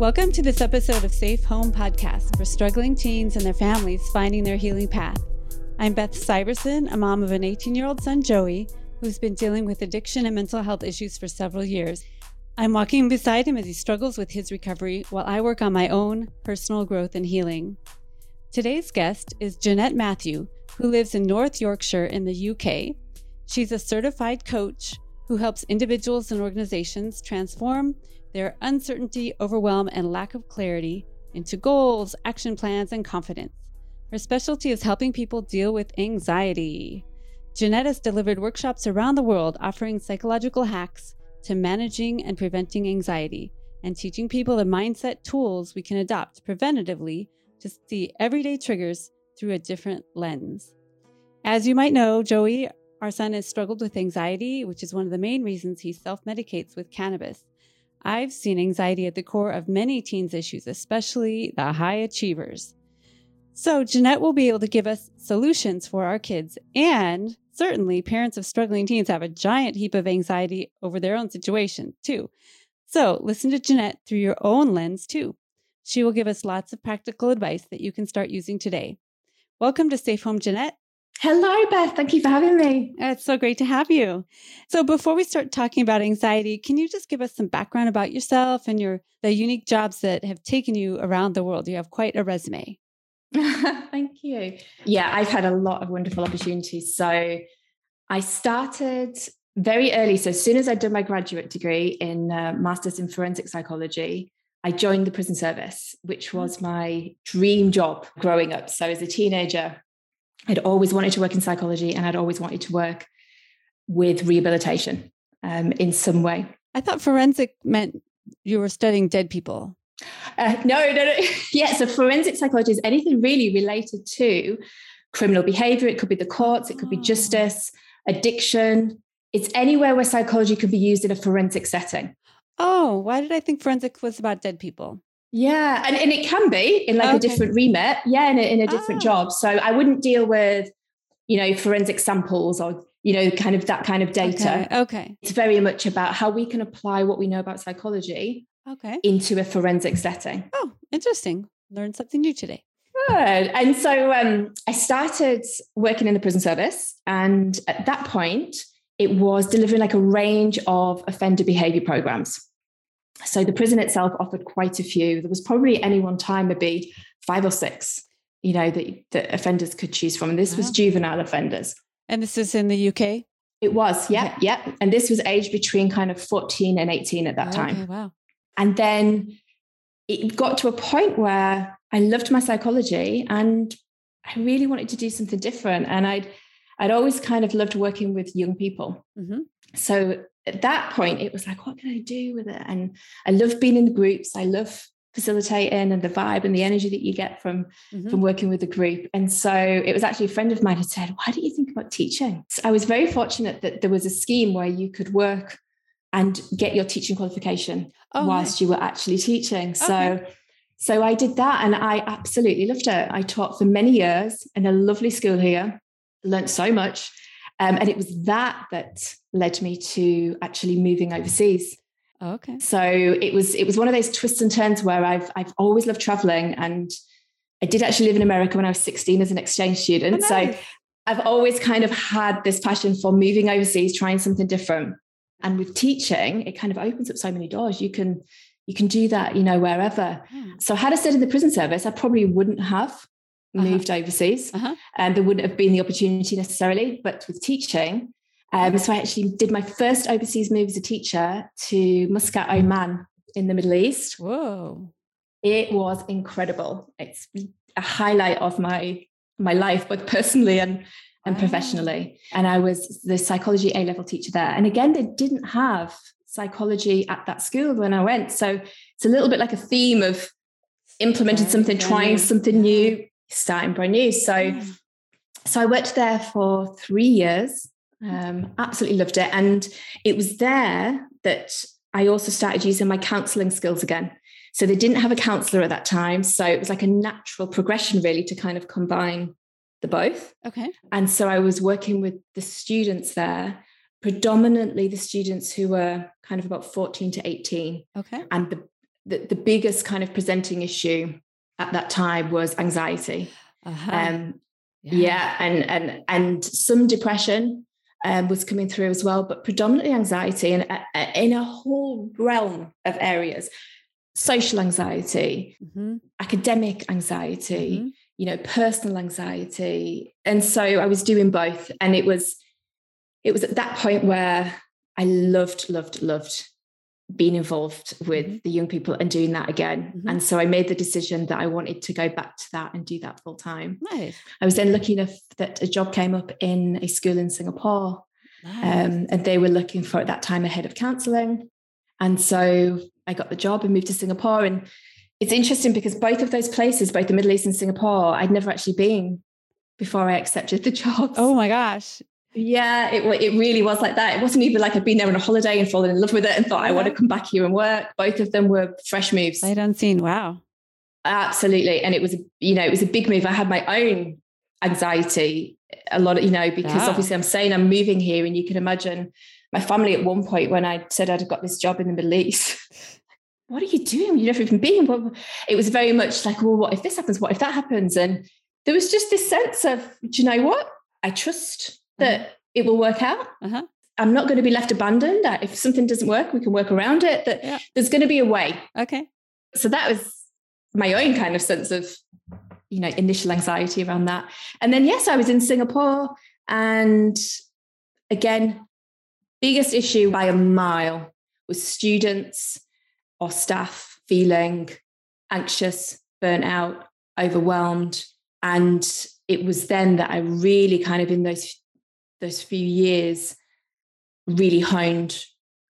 Welcome to this episode of Safe Home Podcast for struggling teens and their families finding their healing path. I'm Beth Syverson, a mom of an 18 year old son, Joey, who's been dealing with addiction and mental health issues for several years. I'm walking beside him as he struggles with his recovery while I work on my own personal growth and healing. Today's guest is Jeanette Matthew, who lives in North Yorkshire in the UK. She's a certified coach who helps individuals and organizations transform their uncertainty, overwhelm, and lack of clarity into goals, action plans, and confidence. Her specialty is helping people deal with anxiety. Jeanette has delivered workshops around the world offering psychological hacks to managing and preventing anxiety and teaching people the mindset tools we can adopt preventatively to see everyday triggers through a different lens. As you might know, Joey, our son, has struggled with anxiety, which is one of the main reasons he self medicates with cannabis. I've seen anxiety at the core of many teens' issues, especially the high achievers. So, Jeanette will be able to give us solutions for our kids. And certainly, parents of struggling teens have a giant heap of anxiety over their own situation, too. So, listen to Jeanette through your own lens, too. She will give us lots of practical advice that you can start using today. Welcome to Safe Home, Jeanette. Hello, Beth. Thank you for having me. It's so great to have you. So, before we start talking about anxiety, can you just give us some background about yourself and your the unique jobs that have taken you around the world? You have quite a resume. Thank you. Yeah, I've had a lot of wonderful opportunities. So, I started very early. So, as soon as I did my graduate degree in uh, Masters in Forensic Psychology, I joined the prison service, which was my dream job growing up. So, as a teenager, I'd always wanted to work in psychology and I'd always wanted to work with rehabilitation um, in some way. I thought forensic meant you were studying dead people. Uh, no, no, no. yeah, so forensic psychology is anything really related to criminal behavior. It could be the courts, it could be oh. justice, addiction. It's anywhere where psychology could be used in a forensic setting. Oh, why did I think forensic was about dead people? Yeah, and, and it can be in like okay. a different remit. Yeah, in a, in a different ah. job. So I wouldn't deal with, you know, forensic samples or you know, kind of that kind of data. Okay. okay. It's very much about how we can apply what we know about psychology okay. into a forensic setting. Oh, interesting. Learned something new today. Good. And so um, I started working in the prison service. And at that point, it was delivering like a range of offender behavior programs. So the prison itself offered quite a few. There was probably any one time maybe five or six, you know, that, that offenders could choose from. And this was juvenile offenders. And this is in the UK? It was, yeah, okay. yeah. And this was aged between kind of 14 and 18 at that okay, time. Wow. And then it got to a point where I loved my psychology and I really wanted to do something different. And I'd I'd always kind of loved working with young people. Mm-hmm. So at that point, it was like, what can I do with it? And I love being in the groups. I love facilitating and the vibe and the energy that you get from mm-hmm. from working with a group and so it was actually a friend of mine who said why don't you think about teaching so i was very fortunate that there was a scheme where you could work and get your teaching qualification oh, whilst nice. you were actually teaching so okay. so i did that and i absolutely loved it i taught for many years in a lovely school here learned so much um, and it was that that led me to actually moving overseas. Oh, okay. So it was it was one of those twists and turns where I've I've always loved traveling and I did actually live in America when I was 16 as an exchange student. Oh, nice. So I've always kind of had this passion for moving overseas, trying something different. And with teaching, it kind of opens up so many doors. You can you can do that, you know, wherever. Hmm. So had I stayed in the prison service, I probably wouldn't have uh-huh. moved overseas. Uh-huh. And there wouldn't have been the opportunity necessarily. But with teaching, um, so I actually did my first overseas move as a teacher to Muscat, Oman in the Middle East. Whoa. It was incredible. It's a highlight of my my life, both personally and and professionally. And I was the psychology A level teacher there. And again, they didn't have psychology at that school when I went. So it's a little bit like a theme of implementing something, trying something new, starting brand new. So, so I worked there for three years. Um, absolutely loved it, and it was there that I also started using my counselling skills again. So they didn't have a counsellor at that time, so it was like a natural progression, really, to kind of combine the both. Okay. And so I was working with the students there, predominantly the students who were kind of about 14 to 18. Okay. And the the, the biggest kind of presenting issue at that time was anxiety. Uh-huh. Um, yeah. yeah. and and and some depression um, was coming through as well, but predominantly anxiety and uh, uh in a whole realm of areas social anxiety, mm-hmm. academic anxiety, mm-hmm. you know, personal anxiety. And so I was doing both. And it was, it was at that point where I loved, loved, loved being involved with mm-hmm. the young people and doing that again. Mm-hmm. And so I made the decision that I wanted to go back to that and do that full time. Nice. I was then lucky enough that a job came up in a school in Singapore. Nice. Um, and they were looking for at that time a head of counselling. And so I got the job and moved to Singapore. And it's interesting because both of those places, both the Middle East and Singapore, I'd never actually been before I accepted the job. Oh my gosh. Yeah, it it really was like that. It wasn't even like I'd been there on a holiday and fallen in love with it and thought I want to come back here and work. Both of them were fresh moves. I'd unseen. Wow. Absolutely, and it was you know it was a big move. I had my own anxiety a lot of you know because yeah. obviously I'm saying I'm moving here, and you can imagine my family at one point when I said I'd got this job in the Middle East. what are you doing? You've never even been. It was very much like, well, what if this happens? What if that happens? And there was just this sense of, do you know what? I trust that uh-huh. it will work out. Uh-huh. I'm not going to be left abandoned. If something doesn't work, we can work around it. That yeah. there's going to be a way. Okay. So that was my own kind of sense of, you know, initial anxiety around that. And then yes, I was in Singapore, and again, biggest issue by a mile was students or staff feeling anxious, burnt out, overwhelmed. And it was then that I really kind of in those those few years really honed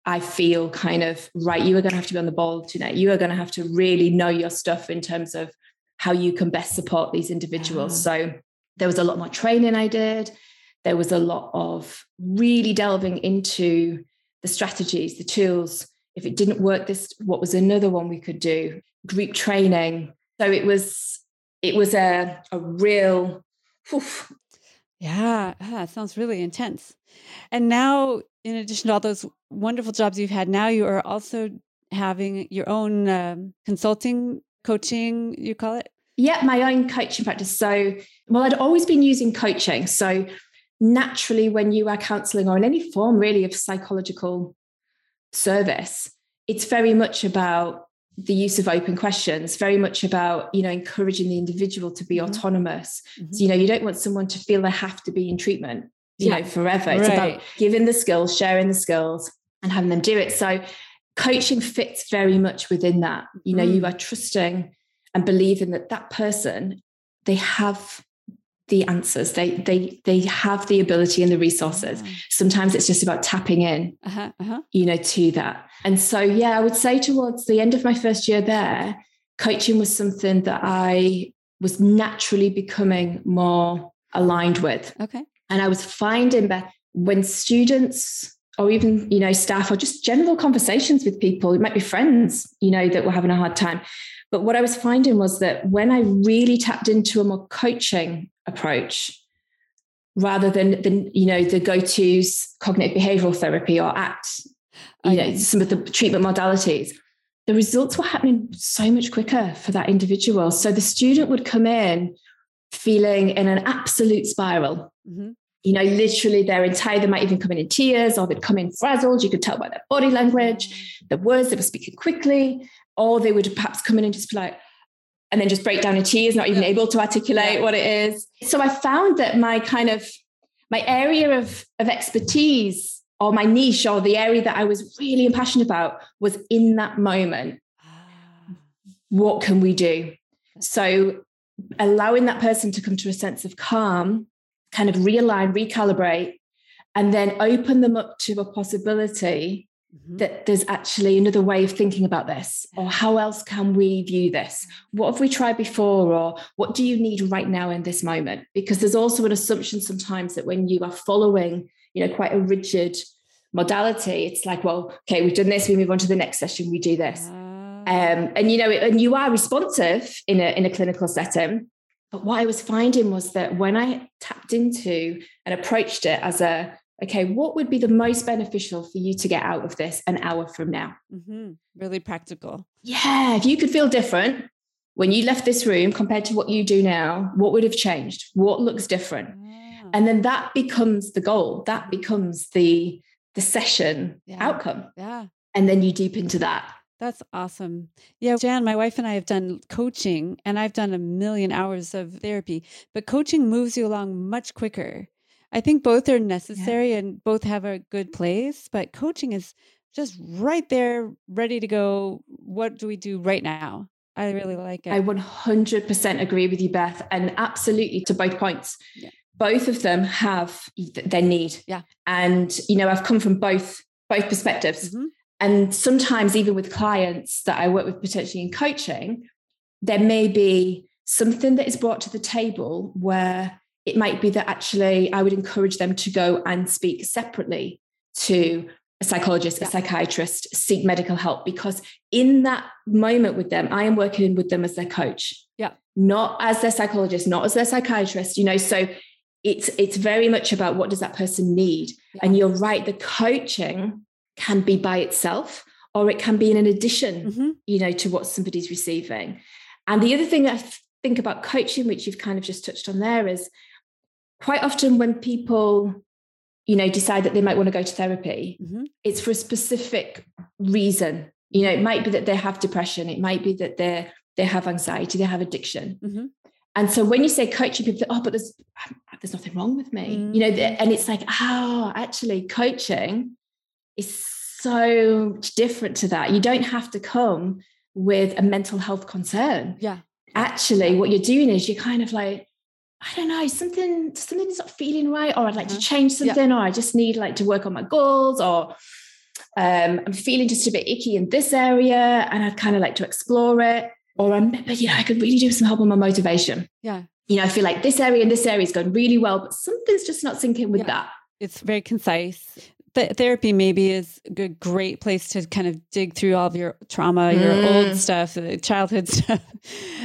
I feel kind of right, you are going to have to be on the ball tonight. You are going to have to really know your stuff in terms of how you can best support these individuals. So there was a lot more training I did there was a lot of really delving into the strategies, the tools. If it didn't work, this what was another one we could do? Group training. So it was it was a a real. Oof. Yeah, that sounds really intense. And now, in addition to all those wonderful jobs you've had, now you are also having your own um, consulting, coaching. You call it? Yeah, my own coaching practice. So, well, I'd always been using coaching. So naturally when you are counseling or in any form really of psychological service it's very much about the use of open questions very much about you know encouraging the individual to be mm-hmm. autonomous mm-hmm. so you know you don't want someone to feel they have to be in treatment you yeah. know forever it's right. about giving the skills sharing the skills and having them do it so coaching fits very much within that you know mm. you are trusting and believing that that person they have the answers. They they they have the ability and the resources. Mm. sometimes it's just about tapping in uh-huh, uh-huh. you know to that. And so yeah i would say towards the end of my first year there coaching was something that i was naturally becoming more aligned with. Okay. And i was finding that when students or even you know staff or just general conversations with people it might be friends you know that were having a hard time. But what I was finding was that when I really tapped into a more coaching approach, rather than, than you know, the go-tos cognitive behavioral therapy or ACT, you okay. know, some of the treatment modalities, the results were happening so much quicker for that individual. So the student would come in feeling in an absolute spiral. Mm-hmm. You know, literally their entire, they might even come in in tears or they'd come in frazzled. You could tell by their body language, the words they were speaking quickly or they would perhaps come in and just be like, and then just break down in tears, not even yeah. able to articulate yeah. what it is. So I found that my kind of my area of, of expertise or my niche or the area that I was really passionate about was in that moment. Ah. What can we do? So allowing that person to come to a sense of calm, kind of realign, recalibrate, and then open them up to a possibility mm-hmm. that there's actually another way of thinking about this or how else can we view this? What have we tried before or what do you need right now in this moment? Because there's also an assumption sometimes that when you are following you know quite a rigid modality it's like well okay we've done this we move on to the next session we do this. Um, and you know and you are responsive in a in a clinical setting but what I was finding was that when I tapped into and approached it as a okay, what would be the most beneficial for you to get out of this an hour from now? Mm-hmm. Really practical. Yeah. If you could feel different when you left this room compared to what you do now, what would have changed? What looks different? Ah. And then that becomes the goal. That becomes the the session yeah. outcome. Yeah. And then you deep into that. That's awesome. Yeah, Jan, my wife and I have done coaching and I've done a million hours of therapy, but coaching moves you along much quicker. I think both are necessary yeah. and both have a good place, but coaching is just right there, ready to go. What do we do right now? I really like it. I 100% agree with you, Beth, and absolutely to both points. Yeah. Both of them have their need. Yeah. And, you know, I've come from both both perspectives. Mm-hmm. And sometimes, even with clients that I work with potentially in coaching, there may be something that is brought to the table where it might be that actually I would encourage them to go and speak separately to a psychologist, a psychiatrist, seek medical help because in that moment with them, I am working with them as their coach. Yeah. Not as their psychologist, not as their psychiatrist, you know. So it's it's very much about what does that person need. Yeah. And you're right, the coaching can be by itself or it can be in an addition, mm-hmm. you know, to what somebody's receiving. And the other thing I think about coaching, which you've kind of just touched on there, is quite often when people you know decide that they might want to go to therapy mm-hmm. it's for a specific reason you know it might be that they have depression it might be that they they have anxiety they have addiction mm-hmm. and so when you say coaching people think, oh but there's there's nothing wrong with me mm-hmm. you know mm. and it's like oh actually coaching is so different to that you don't have to come with a mental health concern yeah actually what you're doing is you're kind of like I don't know, something something's not feeling right, or I'd like to uh-huh. change something, yeah. or I just need like to work on my goals, or um, I'm feeling just a bit icky in this area, and I'd kind of like to explore it, or I'm, but you know, I could really do some help on my motivation. Yeah, you know, I feel like this area and this area is going really well, but something's just not syncing with yeah. that. It's very concise. The therapy maybe is a great place to kind of dig through all of your trauma, your mm. old stuff, childhood stuff,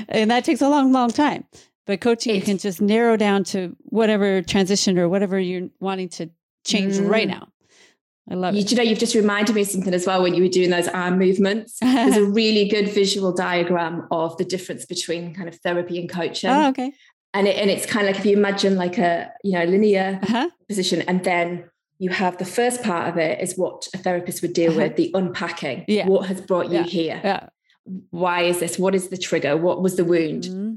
and that takes a long, long time. But coaching, it's, you can just narrow down to whatever transition or whatever you're wanting to change mm. right now. I love you, it. You know, you've just reminded me of something as well when you were doing those arm movements. There's a really good visual diagram of the difference between kind of therapy and coaching. Oh, okay. And it, and it's kind of like if you imagine like a you know linear uh-huh. position, and then you have the first part of it is what a therapist would deal uh-huh. with the unpacking. Yeah. What has brought you yeah. here? Yeah. Why is this? What is the trigger? What was the wound? Mm-hmm.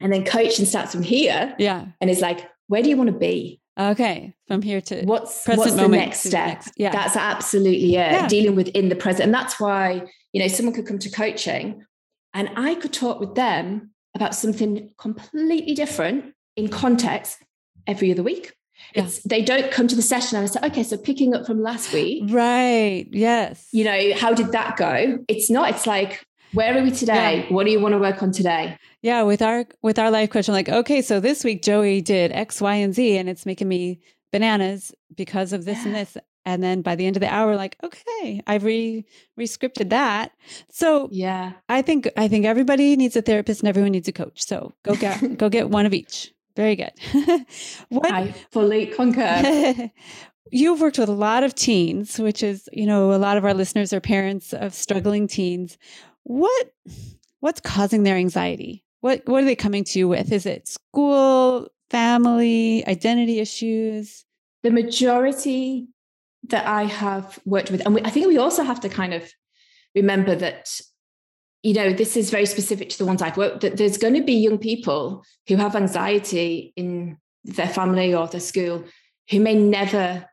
And then coaching starts from here. Yeah. And it's like, where do you want to be? Okay. From here to what's what's the next step? Next, yeah. That's absolutely it. Yeah. Dealing with in the present. And that's why, you know, someone could come to coaching and I could talk with them about something completely different in context every other week. Yeah. It's they don't come to the session and I say, okay, so picking up from last week. Right. Yes. You know, how did that go? It's not, it's like, where are we today? Yeah. What do you want to work on today? Yeah, with our with our life coach, I'm like, okay, so this week Joey did X, Y, and Z, and it's making me bananas because of this yeah. and this. And then by the end of the hour, like, okay, I've re rescripted that. So yeah, I think I think everybody needs a therapist and everyone needs a coach. So go get go get one of each. Very good. what, I fully concur. You've worked with a lot of teens, which is, you know, a lot of our listeners are parents of struggling teens. What what's causing their anxiety? What what are they coming to you with? Is it school, family, identity issues? The majority that I have worked with, and we, I think we also have to kind of remember that you know this is very specific to the ones I've worked. That there's going to be young people who have anxiety in their family or their school who may never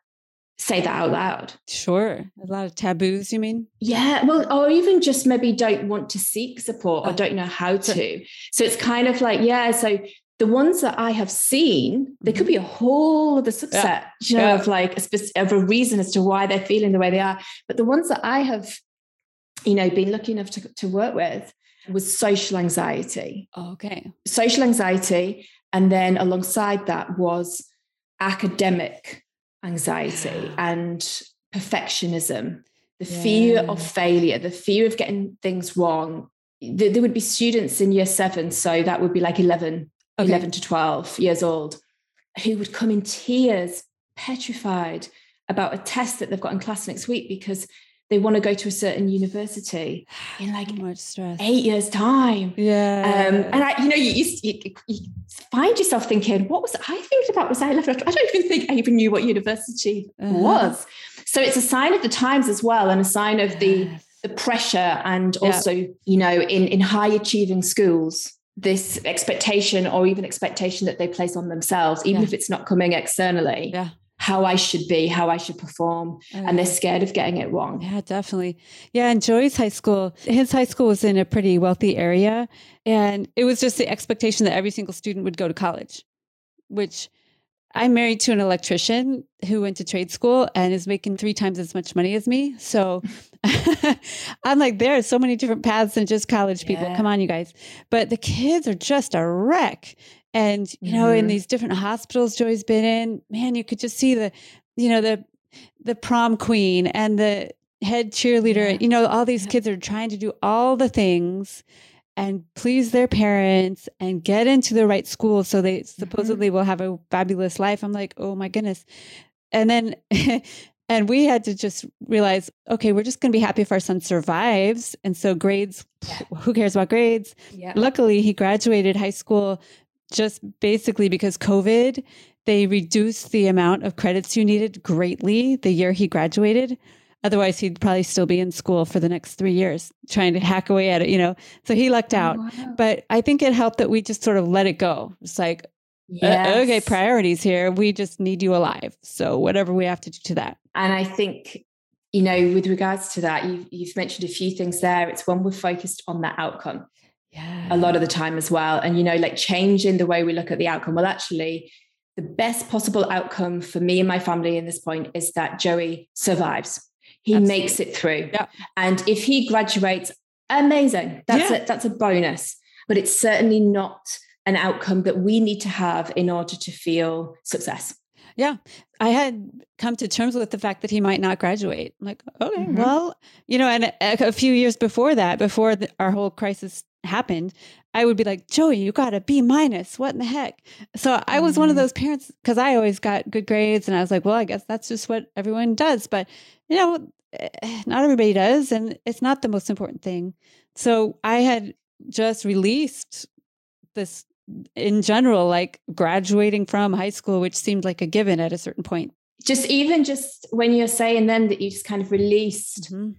say that out loud. Sure. A lot of taboos, you mean? Yeah. Well, or even just maybe don't want to seek support or oh. don't know how to. So it's kind of like, yeah. So the ones that I have seen, there could mm-hmm. be a whole other subset, yeah. you know, yeah. of like a specific, of a reason as to why they're feeling the way they are. But the ones that I have, you know, been lucky enough to, to work with was social anxiety. Oh, okay. Social anxiety. And then alongside that was academic anxiety and perfectionism, the yeah. fear of failure, the fear of getting things wrong. There, would be students in year seven, so that would be like 11, okay. 11 to 12 years old, who would come in tears petrified about a test that they've got in class next week because they want to go to a certain university in like eight years time. Yeah. Um, and I, you know, you, you, you, find yourself thinking, what was I thinking about? Was I left? I don't even think I even knew what university uh-huh. was. So it's a sign of the times as well, and a sign of the the pressure, and also, yeah. you know, in in high achieving schools, this expectation or even expectation that they place on themselves, even yeah. if it's not coming externally. Yeah how I should be, how I should perform, and they're mm. scared of getting it wrong. Yeah, definitely. Yeah, and Joey's high school, his high school was in a pretty wealthy area, and it was just the expectation that every single student would go to college, which I'm married to an electrician who went to trade school and is making three times as much money as me. So I'm like, there are so many different paths than just college people. Yeah. Come on, you guys. But the kids are just a wreck. And, you know, mm-hmm. in these different hospitals Joey's been in, man, you could just see the, you know, the the prom queen and the head cheerleader. Yeah. You know, all these kids are trying to do all the things and please their parents and get into the right school so they mm-hmm. supposedly mm-hmm. will have a fabulous life. I'm like, oh my goodness. And then and we had to just realize, okay, we're just going to be happy if our son survives. And so grades, yeah. who cares about grades? Yeah. Luckily, he graduated high school just basically because COVID, they reduced the amount of credits you needed greatly the year he graduated. Otherwise, he'd probably still be in school for the next three years trying to hack away at it, you know? So he lucked oh, out. Oh, wow. But I think it helped that we just sort of let it go. It's like, yes. uh, okay, priorities here. We just need you alive. So whatever we have to do to that. And I think, you know, with regards to that, you've, you've mentioned a few things there. It's when we're focused on that outcome yeah. a lot of the time as well. And, you know, like changing the way we look at the outcome. Well, actually, the best possible outcome for me and my family in this point is that Joey survives he Absolutely. makes it through. Yeah. And if he graduates, amazing. That's yeah. a, that's a bonus. But it's certainly not an outcome that we need to have in order to feel success. Yeah. I had come to terms with the fact that he might not graduate. I'm like, okay, mm-hmm. well, you know, and a, a, few years before that, before the, our whole crisis happened, I would be like, Joey, you got a B minus. What in the heck? So I was mm-hmm. one of mm-hmm. those parents because I always got good grades. And I was like, well, I guess that's just what everyone does. But, you know, Eh, not everybody does, and it's not the most important thing. So I had just released this in general, like graduating from high school, which seemed like a given at a certain point. Just even just when you're saying then that you just kind of released, mm-hmm.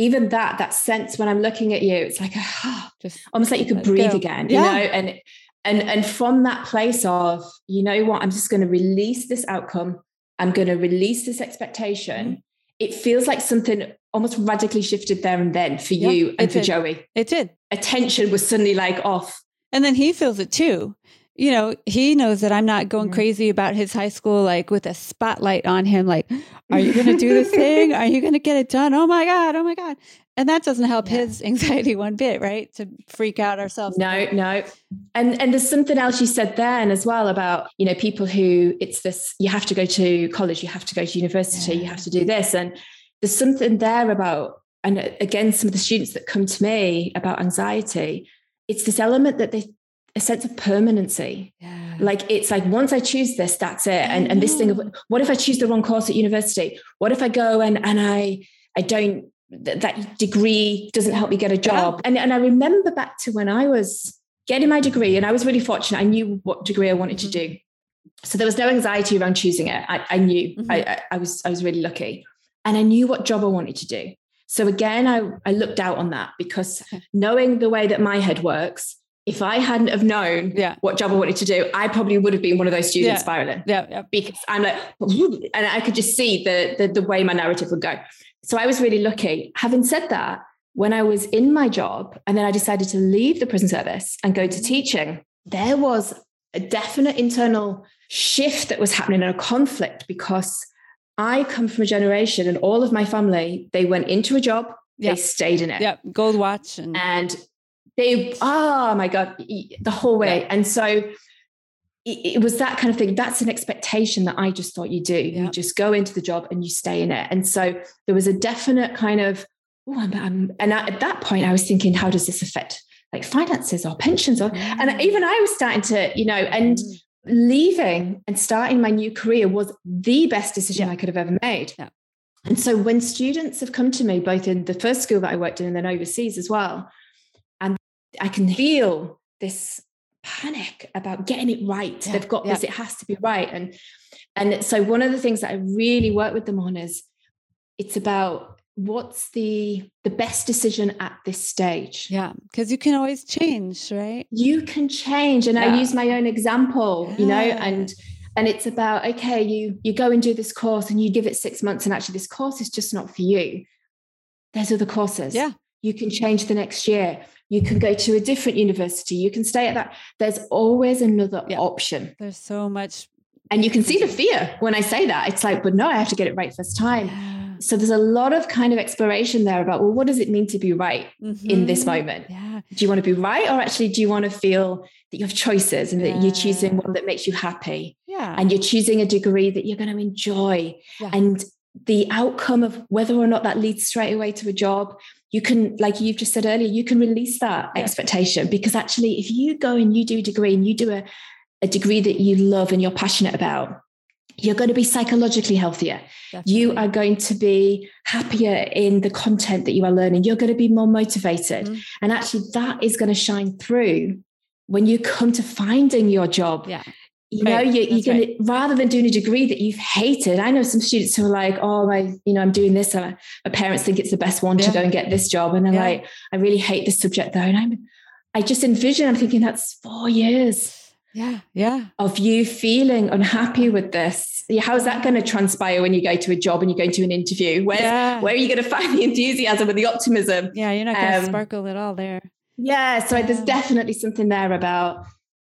Even that that sense when I'm looking at you, it's like oh, just almost like you could breathe go. again, you yeah. know, and and and from that place of you know what, I'm just going to release this outcome. I'm going to release this expectation. It feels like something almost radically shifted there and then for yeah, you and for did. Joey. It did. Attention was suddenly like off. And then he feels it too. You know, he knows that I'm not going mm-hmm. crazy about his high school, like with a spotlight on him. Like, are you going to do this thing? Are you going to get it done? Oh my God. Oh my God. And that doesn't help yeah. his anxiety one bit, right? To freak out ourselves. No, no. And and there's something else you said then as well about, you know, people who it's this, you have to go to college, you have to go to university, yeah. you have to do this. And there's something there about, and again, some of the students that come to me about anxiety, it's this element that they a sense of permanency. Yeah. Like it's like once I choose this, that's it. And and this thing of what if I choose the wrong course at university? What if I go and and I I don't that degree doesn't help me get a job. And, and I remember back to when I was getting my degree, and I was really fortunate. I knew what degree I wanted mm-hmm. to do. So there was no anxiety around choosing it. I, I knew mm-hmm. I, I, was I was really lucky. And I knew what job I wanted to do. So again, I, I looked out on that because knowing the way that my head works, if I hadn't have known yeah. what job I wanted to do, I probably would have been one of those students yeah. spiraling. Yeah, yeah. Because I'm like, and I could just see the, the the way my narrative would go. So I was really lucky. Having said that, when I was in my job and then I decided to leave the prison service and go to mm. teaching, there was a definite internal shift that was happening and a conflict because I come from a generation and all of my family, they went into a job, they stayed in it. Yeah, gold watch. And, and they, oh my God, the whole way. And so it, was that kind of thing. That's an expectation that I just thought you do. Yeah. You just go into the job and you stay in it. And so there was a definite kind of, oh, I'm, I'm, and at that point, I was thinking, how does this affect like finances or pensions? Or, mm. and even I was starting to, you know, and mm. leaving and starting my new career was the best decision Yeah. I could have ever made. Yeah. And so when students have come to me, both in the first school that I worked in and then overseas as well, I can feel this panic about getting it right. Yeah, They've got yeah. this, it has to be right. And and so one of the things that I really work with them on is it's about what's the the best decision at this stage. Yeah. Because you can always change, right? You can change. And I use my own example, you know, and and it's about okay, you you go and do this course and you give it six months, and actually this course is just not for you. There's other courses. Yeah. You can change the next year. You can go to a different university. You can stay at that. There's always another Yeah. option. There's so much. And you can see the fear when I say that. It's like, but no, I have to get it right first time. Yeah. So there's a lot of kind of exploration there about, well, what does it mean to be right in this Mhm. moment? Yeah. Do you want to be right? Or actually, do you want to feel that you have choices and that you're choosing one that makes you happy Yeah. and you're choosing a degree that you're going to enjoy? Yeah. And the outcome of whether or not that leads straight away to a job, you can, like you've just said earlier, you can release that Yeah. expectation because actually, if you go and you do a degree and you do a, a degree that you love and you're passionate about, you're going to be psychologically healthier you are going to be happier in the content that you are learning you're going to be more motivated Mhm. and actually that is going to shine through when you come to finding your job Yeah. You know Right. you, you're That's going to rather than doing a degree that you've hated i know some students who are like oh my you know i'm doing this my parents think it's the best one Yeah. to go and get this job and they're Yeah. like i really hate this subject though and i'm i just envision i'm thinking that's four years Yeah. Yeah. of you feeling unhappy with this how's that going to transpire when you go to a job and you go to an interview where Yeah. where are you going to find the enthusiasm and the optimism Yeah. You're not going to Um, sparkle at all there. yeah so there's definitely something there about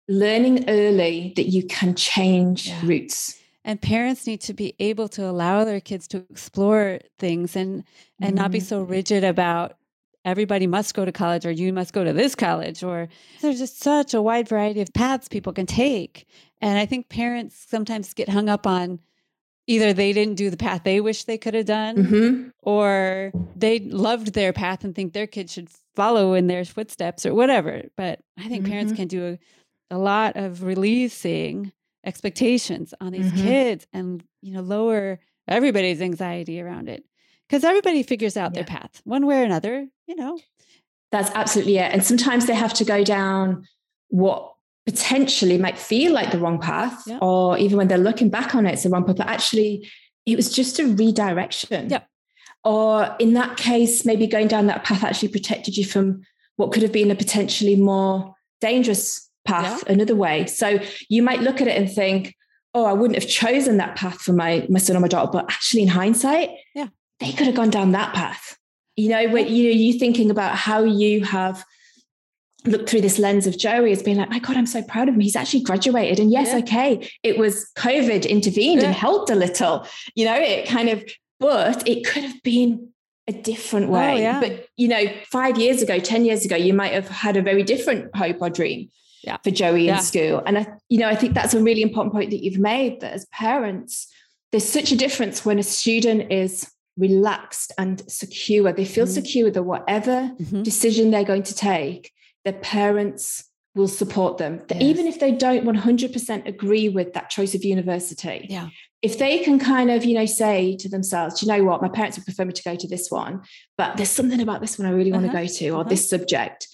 learning early that you can change Yeah. routes And parents need to be able to allow their kids to explore things and and not be Mhm. so rigid about everybody must go to college or you must go to this college or there's just such a wide variety of paths people can take. And I think parents sometimes get hung up on either they didn't do the path they wish they could have done Mhm. or they loved their path and think their kids should follow in their footsteps or whatever. But I think parents Mhm. can do a, a lot of releasing expectations on these Mhm. kids and you know lower everybody's anxiety around it because everybody figures out their path one way or another. You know, that's absolutely it and sometimes they have to go down what potentially might feel like the wrong path Yeah. or even when they're looking back on it it's the wrong path but actually it was just a redirection Yeah. or in that case maybe going down that path actually protected you from what could have been a potentially more dangerous path another way so you might look at it and think oh i wouldn't have chosen that path for my my son or my daughter but actually in hindsight Yeah. they could have gone down that path you know when you know you thinking about how you have looked through this lens of Joey as being like, my God, I'm so proud of him. He's actually graduated. And yes, Yeah. okay, it was COVID intervened Yeah. and helped a little, you know, it kind of, but it could have been a different oh, way. Oh, yeah. But, you know, five years ago, 10 years ago, you might have had a very different hope or dream Yeah. for Joey Yeah. in school. And I, you know, I think that's a really important point that you've made that as parents, there's such a difference when a student is relaxed and secure. They feel Mhm. secure that whatever Mhm. decision they're going to take, their parents will support them. Yes. Even if they don't 100% agree with that choice of university, Yeah. if they can kind of, you know, say to themselves, "Do you know what, my parents would prefer me to go to this one, but there's something about this one I really want Uh-huh. to go to, or Uh-huh. this subject.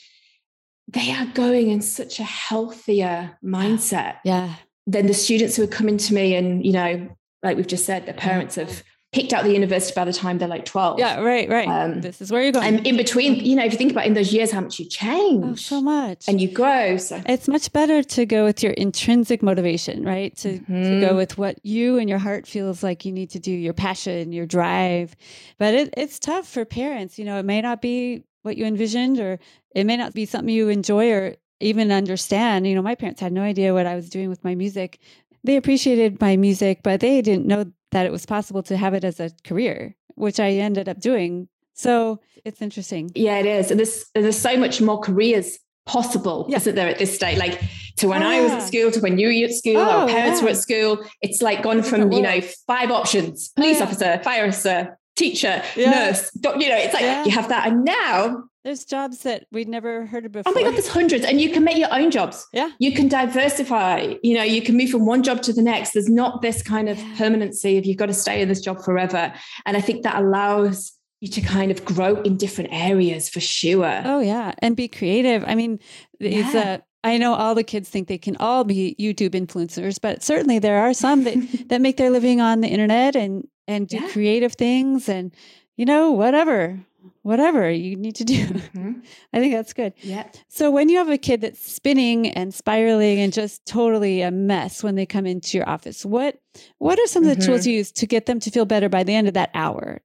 They are going in such a healthier mindset Yeah. than the students who are coming to me and, you know, like we've just said, the parents have picked out the university by the time they're like 12. Yeah. Right. Right. Um, this is where you're going. And in between, you know, if you think about in those years how much you change oh, so much. and you grow. So It's much better to go with your intrinsic motivation, right? To, to Mhm. go with what you and your heart feels like you need to do, your passion, your drive. But it, it's tough for parents. You know, it may not be what you envisioned, or it may not be something you enjoy or even understand. You know, my parents had no idea what I was doing with my music. They appreciated my music, but they didn't know that it was possible to have it as a career, which I ended up doing. So it's interesting. yeah, it is. And there's there's so much more careers possible, Yeah. isn't there, at this stage? Like to when I was yeah. at ah. school to when you were at school, Oh, our parents were at school. It's like gone from, you know, five options, police yeah. officer, fire officer, teacher, Yeah. nurse, doc, you know, it's like Yeah. you have that. And now there's jobs that we'd never heard of before. Oh my God, there's hundreds. And you can make your own jobs. Yeah. You can diversify, you know, you can move from one job to the next. There's not this kind of permanency of you've got to stay in this job forever. And I think that allows you to kind of grow in different areas for sure. Oh yeah, and be creative. I mean, it's Yeah. uh, I know all the kids think they can all be YouTube influencers, but certainly there are some that that make their living on the internet and and do Yeah. creative things and you know whatever whatever you need to do. Mhm. I think that's good. Yeah. So when you have a kid that's spinning and spiraling and just totally a mess when they come into your office, what what are some of the Mm-hmm. tools you use to get them to feel better by the end of that hour?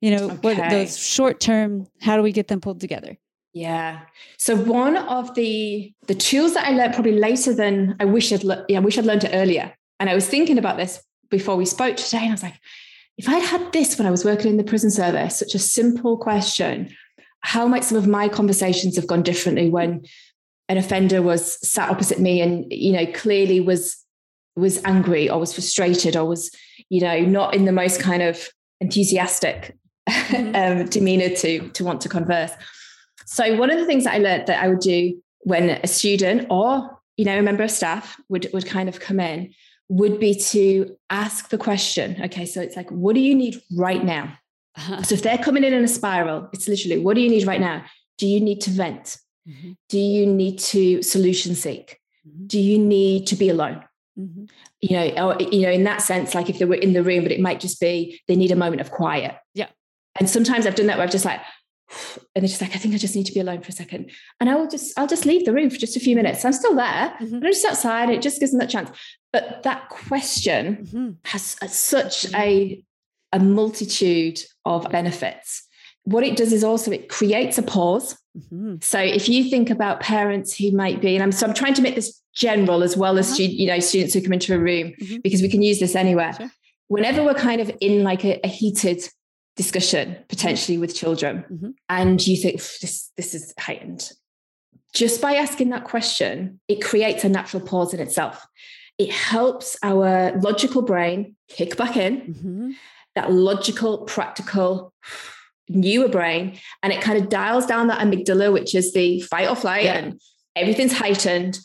You know, what those short term, how do we get them pulled together? Yeah. So one of the the tools that I learned probably later than I wish I'd le- yeah, I wish I'd learned it earlier. And I was thinking about this before we spoke today, and I was like, if I'd had this when I was working in the prison service, such a simple question, how might some of my conversations have gone differently when an offender was sat opposite me and you know clearly was was angry or was frustrated or was you know not in the most kind of enthusiastic Mhm. um, demeanor to to want to converse so one of the things that I learned that I would do when a student or you know a member of staff would would kind of come in would be to ask the question. Okay, so it's like, what do you need right now? Uh-huh. So if they're coming in in a spiral, it's literally, what do you need right now? Do you need to vent? Mhm. Do you need to solution seek? Mhm. Do you need to be alone? Mhm. You know, or, you know, in that sense, like if they were in the room, but it might just be they need a moment of quiet. Yeah. And sometimes I've done that where I've just like, and they're just like, I think I just need to be alone for a second. And I will just, I'll just leave the room for just a few minutes. I'm still there. Mhm. And I'm just outside. It just gives them that chance. But that question Mhm. has a- such a, a multitude of benefits. What it does is also it creates a pause. Mhm. So if you think about parents who might be, and I'm so I'm trying to make this general as well as Uh-huh. you know students who come into a room Mhm. because we can use this anywhere. Sure. Whenever we're kind of in like a, a heated discussion potentially with children, Mhm. and you think this this is heightened, just by asking that question, it creates a natural pause in itself. It helps our logical brain kick back in Mhm. that logical, practical, newer brain, and it kind of dials down that amygdala, which is the fight or flight, Yeah. and everything's heightened.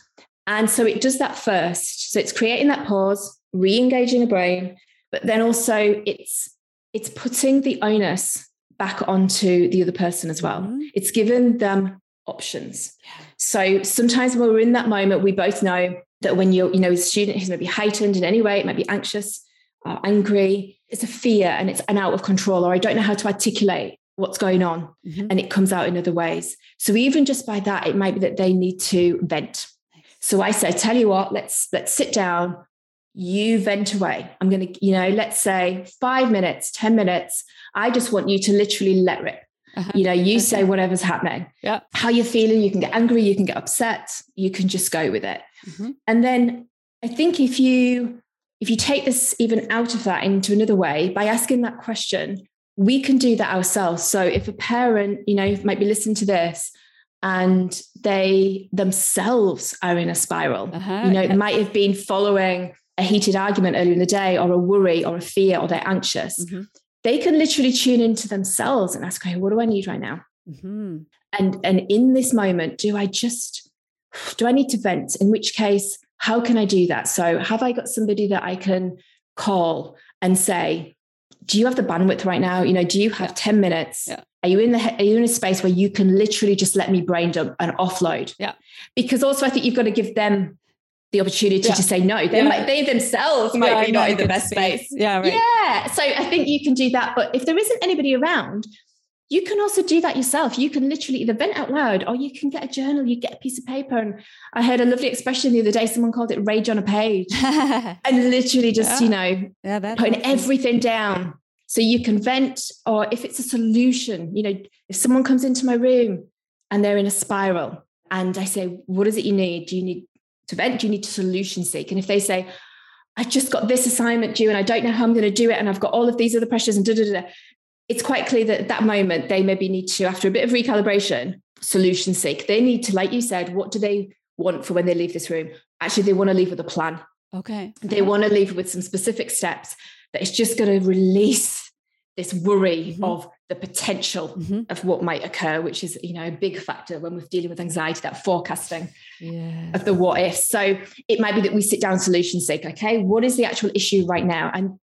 And so it does that first. So it's creating that pause, re-engaging the brain, but then also it's it's putting the onus back onto the other person as well. Mhm. It's given them options. So sometimes when we're in that moment, we both know that when you're, you know, a student who's maybe heightened in any way, it might be anxious, uh, angry, it's a fear and it's an out of control, or I don't know how to articulate what's going on, Mhm. and it comes out in other ways. So even just by that, it might be that they need to vent. So I say, tell you what, let's let's sit down. You vent away. I'm going to, you know, let's say five minutes, 10 minutes. I just want you to literally let rip. Uh-huh. You know, you Okay. say whatever's happening. Yeah. How you're feeling, you can get angry, you can get upset, you can just go with it. Mhm. And then I think if you if you take this even out of that into another way by asking that question, we can do that ourselves. So if a parent, you know, might be listening to this and they themselves are in a spiral, Uh-huh. you know, it might have been following a heated argument earlier in the day or a worry or a fear or they're anxious. Mhm. They can literally tune into themselves and ask, okay, what do I need right now? Mhm. and and in this moment do i just do i need to vent in which case how can i do that so have i got somebody that i can call and say do you have the bandwidth right now you know do you have Yeah. 10 minutes Yeah. are you in the are you in a space where you can literally just let me brain dump and offload Yeah. because also i think you've got to give them the opportunity Yeah. to say no they Yeah. might they themselves might Yeah, be not in the best space Yeah, right. yeah. So I think you can do that. But if there isn't anybody around, you can also do that yourself. You can literally either vent out loud or you can get a journal, you get a piece of paper. And I heard a lovely expression the other day. Someone called it rage on a page. And literally just, you know, yeah, putting awesome. everything down. So you can vent, or if it's a solution, you know, if someone comes into my room and they're in a spiral, and I say, What is it you need? Do you need to vent? Do you need to solution seek? And if they say, I just got this assignment due and I don't know how I'm going to do it, and I've got all of these other pressures and da da, da," it's quite clear that at that moment they maybe need to, after a bit of recalibration, solution seek. They need to, like you said, what do they want for when they leave this room? Actually, they want to leave with a plan Okay. they want to leave with some specific steps that is just going to release this worry mm-hmm. of the potential mm-hmm. of what might occur, which is, you know, a big factor when we're dealing with anxiety, that forecasting yes. of the what if. So it might be that we sit down solution seek, okay, what is the actual issue right now? And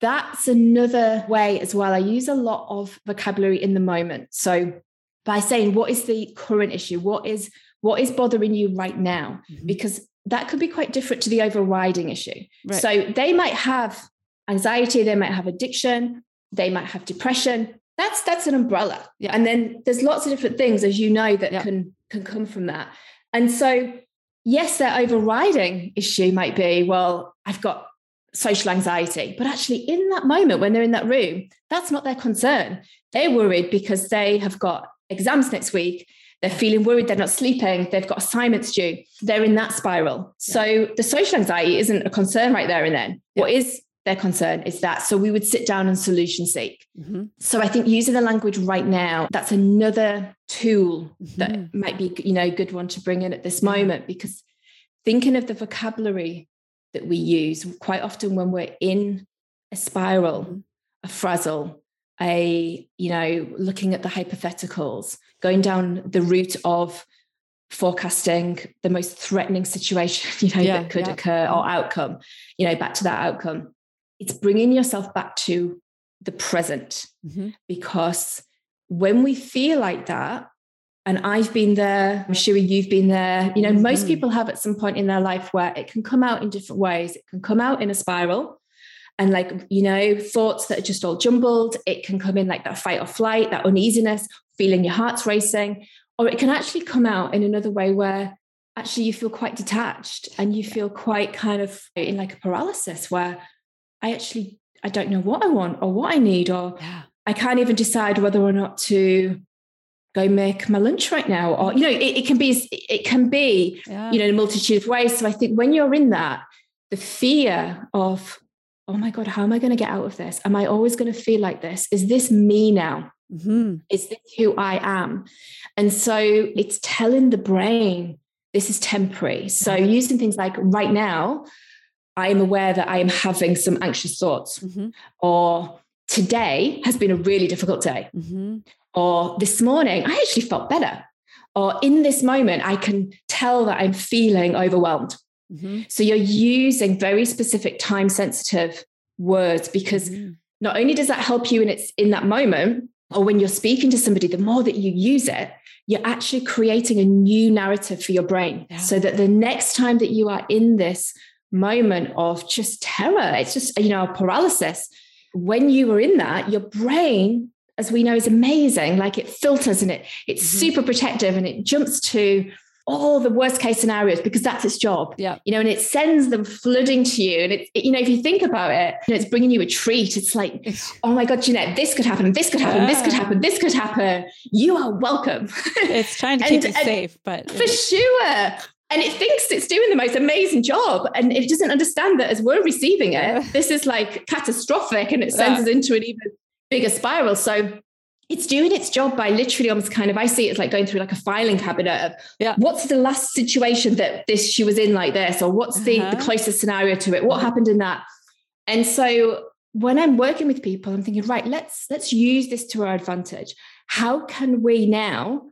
that's another way as well. I use a lot of vocabulary in the moment. So by saying what is the current issue? What is what is bothering you right now? Mm-hmm. Because that could be quite different to the overriding issue. Right. So they might have anxiety, they might have addiction, they might have depression. That's that's an umbrella. Yeah. And then there's lots of different things, as you know, that yeah. can can come from that. And so, yes, their overriding issue might be, well, I've got social anxiety. But actually, in that moment when they're in that room, that's not their concern. They're worried because they have got exams next week they're feeling worried, they're not sleeping, they've got assignments due. They're in that spiral. So the social anxiety isn't a concern right there and then. Yeah. What is their concern is that. So we would sit down and solution seek. Mm-hmm. So I think using the language right now, that's another tool mm-hmm. that might be, you know, a good one to bring in at this moment because thinking of the vocabulary that we use quite often when we're in a spiral, mm-hmm. a frazzle, a, you know, looking at the hypotheticals, going down the route of forecasting the most threatening situation you know yeah, that could yeah. occur or outcome you know back to that outcome it's bringing yourself back to the present mm-hmm. because when we feel like that and I've been there, I'm sure you've been there. You know, mm-hmm. most people have at some point in their life where it can come out in different ways. It can come out in a spiral and like, you know, thoughts that are just all jumbled. It can come in like that fight or flight, that uneasiness, feeling your heart's racing, or it can actually come out in another way where actually you feel quite detached and you feel quite kind of in like a paralysis where I actually I don't know what I want or what I need or yeah. I can't even decide whether or not to go make my lunch right now or you know it, it can be it can be yeah. you know in a multitude of ways so I think when you're in that the fear of oh my god how am I going to get out of this am I always going to feel like this is this me now Mm-hmm. Is this who I am? And so it's telling the brain this is temporary. So mm-hmm. using things like right now, I am aware that I am having some anxious thoughts, mm-hmm. or today has been a really difficult day, mm-hmm. Or this morning I actually felt better, or in this moment I can tell that I'm feeling overwhelmed. Mm-hmm. So you're using very specific time sensitive words because mm-hmm. not only does that help you in it's in that moment, or when you're speaking to somebody, the more that you use it, you're actually creating a new narrative for your brain yeah. so that the next time that you are in this moment of just terror, it's just, you know, paralysis, when you were in that, your brain, as we know, is amazing. Like it filters and it, it's mm-hmm. super protective and it jumps to all the worst case scenarios because that's its job. Yeah. You know, and it sends them flooding to you. And it, you know, if you think about it, you know, it's bringing you a treat. It's like, oh my God, Jeanette, this could happen, this could happen, yeah. this could happen, this could happen. You are welcome. It's trying to keep you safe, but for sure. And it thinks it's doing the most amazing job. And it doesn't understand that as we're receiving it, this is like catastrophic and it sends yeah. us into an even bigger spiral. So it's doing its job by literally almost kind of I see it as like going through like a filing cabinet of yeah. what's the last situation that this she was in like this, or what's the, uh-huh. the closest scenario to it? What uh-huh. happened in that? And so when I'm working with people, I'm thinking, right, let's let's use this to our advantage. How can we now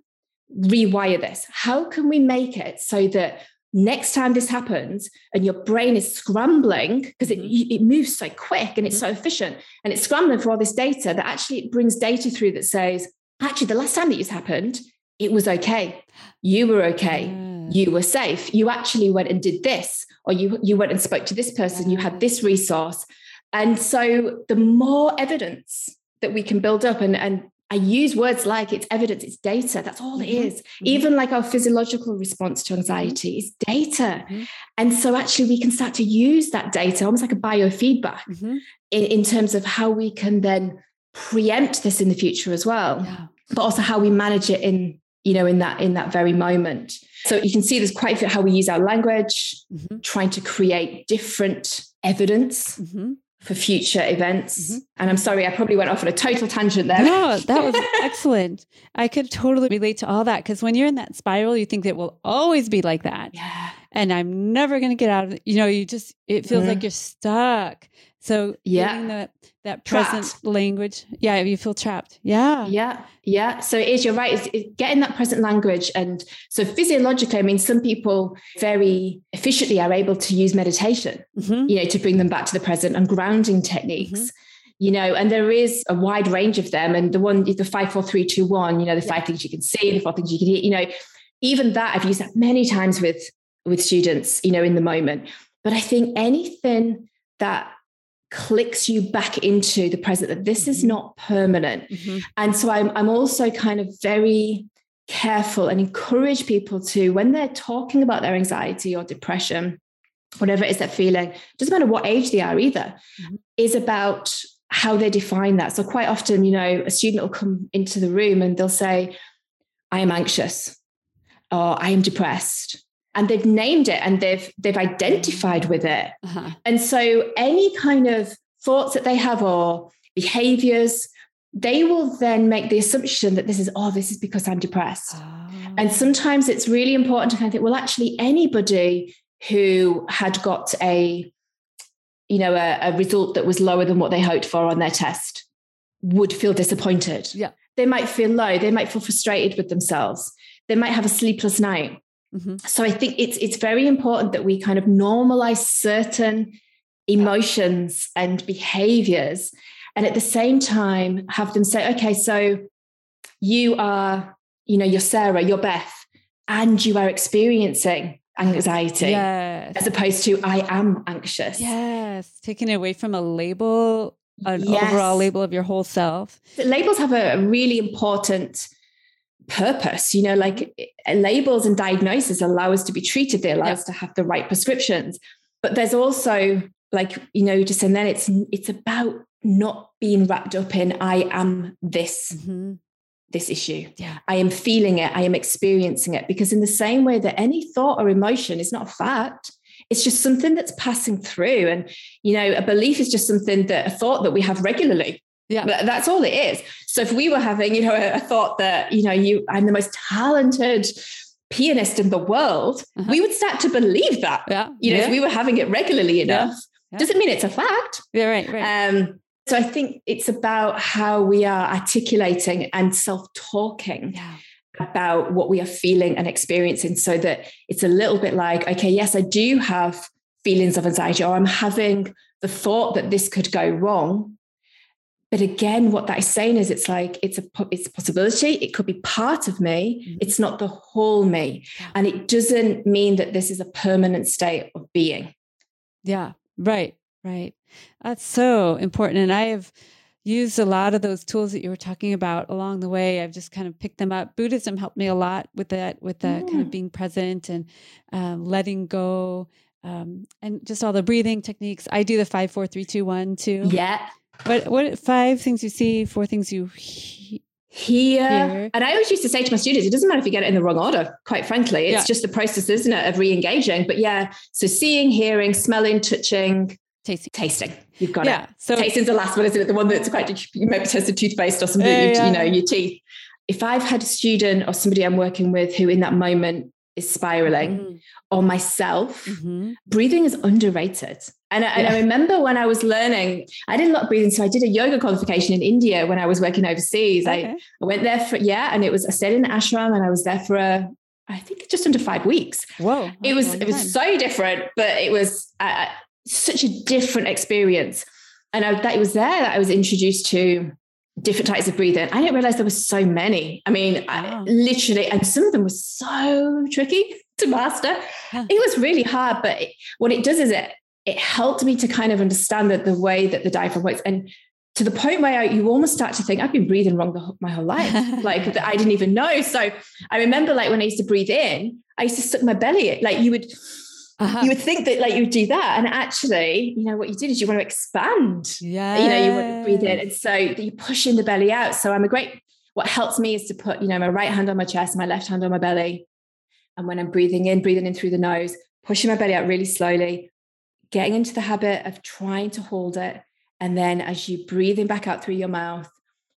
rewire this? How can we make it so that next time this happens and your brain is scrambling because it, mm-hmm. it moves so quick and it's mm-hmm. so efficient and it's scrambling for all this data that actually it brings data through that says actually the last time that this happened it was okay you were okay mm. you were safe you actually went and did this or you you went and spoke to this person you had this resource and so the more evidence that we can build up and and I use words like it's evidence, it's data. That's all it mm-hmm. is. Mm-hmm. Even like our physiological response to anxiety is data. Mm-hmm. And so actually we can start to use that data almost like a biofeedback mm-hmm. in, in terms of how we can then preempt this in the future as well. Yeah. But also how we manage it in, you know, in that in that very moment. So you can see there's quite a bit how we use our language, mm-hmm. trying to create different evidence mm-hmm for future events. Mm-hmm. And I'm sorry, I probably went off on a total tangent there. No, that was excellent. I could totally relate to all that because when you're in that spiral, you think it will always be like that. Yeah. And I'm never going to get out of it. You know, you just, it feels mm-hmm. like you're stuck. So yeah, that that present trapped. language. Yeah, you feel trapped. Yeah, yeah, yeah. So it is. You're right. It's, it's getting that present language, and so physiologically, I mean, some people very efficiently are able to use meditation, mm-hmm. you know, to bring them back to the present and grounding techniques. Mm-hmm you know, and there is a wide range of them. And the one, the five, four, three, two, one, you know, the yeah. five things you can see, the four things you can hear, you know, even that I've used that many times with with students, you know, in the moment. But I think anything that clicks you back into the present that this is mm-hmm. not permanent mm-hmm. and so I'm, I'm also kind of very careful and encourage people to when they're talking about their anxiety or depression whatever it is they're feeling doesn't matter what age they are either mm-hmm. is about how they define that so quite often you know a student will come into the room and they'll say i am anxious or i am depressed and they've named it and they've they've identified with it. Uh-huh. and so any kind of thoughts that they have or behaviors they will then make the assumption that this is oh this is because i'm depressed. Oh. and sometimes it's really important to kind of think well actually anybody who had got a you know a, a result that was lower than what they hoped for on their test would feel disappointed. Yeah. They might feel low. They might feel frustrated with themselves. They might have a sleepless night Mm-hmm. So I think it's it's very important that we kind of normalize certain emotions and behaviors and at the same time have them say okay so you are you know you're Sarah you're Beth and you are experiencing anxiety yes. as opposed to I am anxious yes taking it away from a label an yes. overall label of your whole self labels have a really important purpose you know like eh, labels and diagnosis allow us to be treated they allow us to have the right prescriptions. But there's also like you know just and then it's it's about not being wrapped up in i am this mm-hmm. this issue. Yeah. I am feeling it. I am experiencing it. Because in the same way that any thought or emotion is not a fact it's just something that's passing through. And you know a belief is just something that a thought that we have regularly yeah. That's all it is. So if we were having, you know, a, a thought that, you know, you I'm the most talented pianist in the world, uh-huh. we would start to believe that. Yeah. You know, yeah. if we were having it regularly enough, yeah. doesn't mean it's a fact. Yeah, right, right. Um, so I think it's about how we are articulating and self-talking yeah. about what we are feeling and experiencing so that it's a little bit like, okay, yes, I do have feelings of anxiety, or I'm having the thought that this could go wrong but again what that is saying is it's like it's a it's a possibility. It could be part of me. Mm-hmm. it's not the whole me. And it doesn't mean that this is a permanent state of being. Yeah right right. That's so important. And i have used a lot of those tools that you were talking about along the way. I've just kind of picked them up. Buddhism helped me a lot with that with the mm. kind of mm. being present and um, letting go um, and just all the breathing techniques. I do the five four three two one too yeah what what five things you see, four things you he- hear. hear. And I always used to say to my students, it doesn't matter if you get it in the wrong order, quite frankly. It's yeah. just the process, isn't it, of re-engaging. But yeah, so seeing, hearing, smelling, touching, tasting. Tasting. You've got yeah. it. So tasting's the last one, isn't it? The one that's quite you maybe taste the toothpaste or something, uh, you, yeah. you know, your teeth. If I've had a student or somebody I'm working with who in that moment is spiraling mm-hmm. or myself, mm-hmm. breathing is underrated. And I, yeah. and I, remember when I was learning, I did a lot of breathing. So I did a yoga qualification in India when I was working overseas. Okay. I, I went there for, yeah, and it was, I stayed in ashram and I was there for a, I think just under five weeks. Whoa. It was, it was so different, but it was uh, such a different experience. And I, that it was there that I was introduced to different types of breathing. I didn't realize there were so many. I mean, wow. I, literally, and some of them were so tricky to master. It was really hard, but it, what it does is it it helped me to kind of understand that the way that the diaphragm works and to the point where I, you almost start to think I've been breathing wrong the, my whole life, like that I didn't even know. So I remember like when I used to breathe in, I used to suck my belly. Like you would, uh-huh. you would think that like you would do that, and actually, you know what you did is you want to expand. Yeah, you know you want to breathe in, and so you push in the belly out. So I'm a great. What helps me is to put you know my right hand on my chest, my left hand on my belly, and when I'm breathing in, breathing in through the nose, pushing my belly out really slowly, getting into the habit of trying to hold it. And then as you breathing back out through your mouth,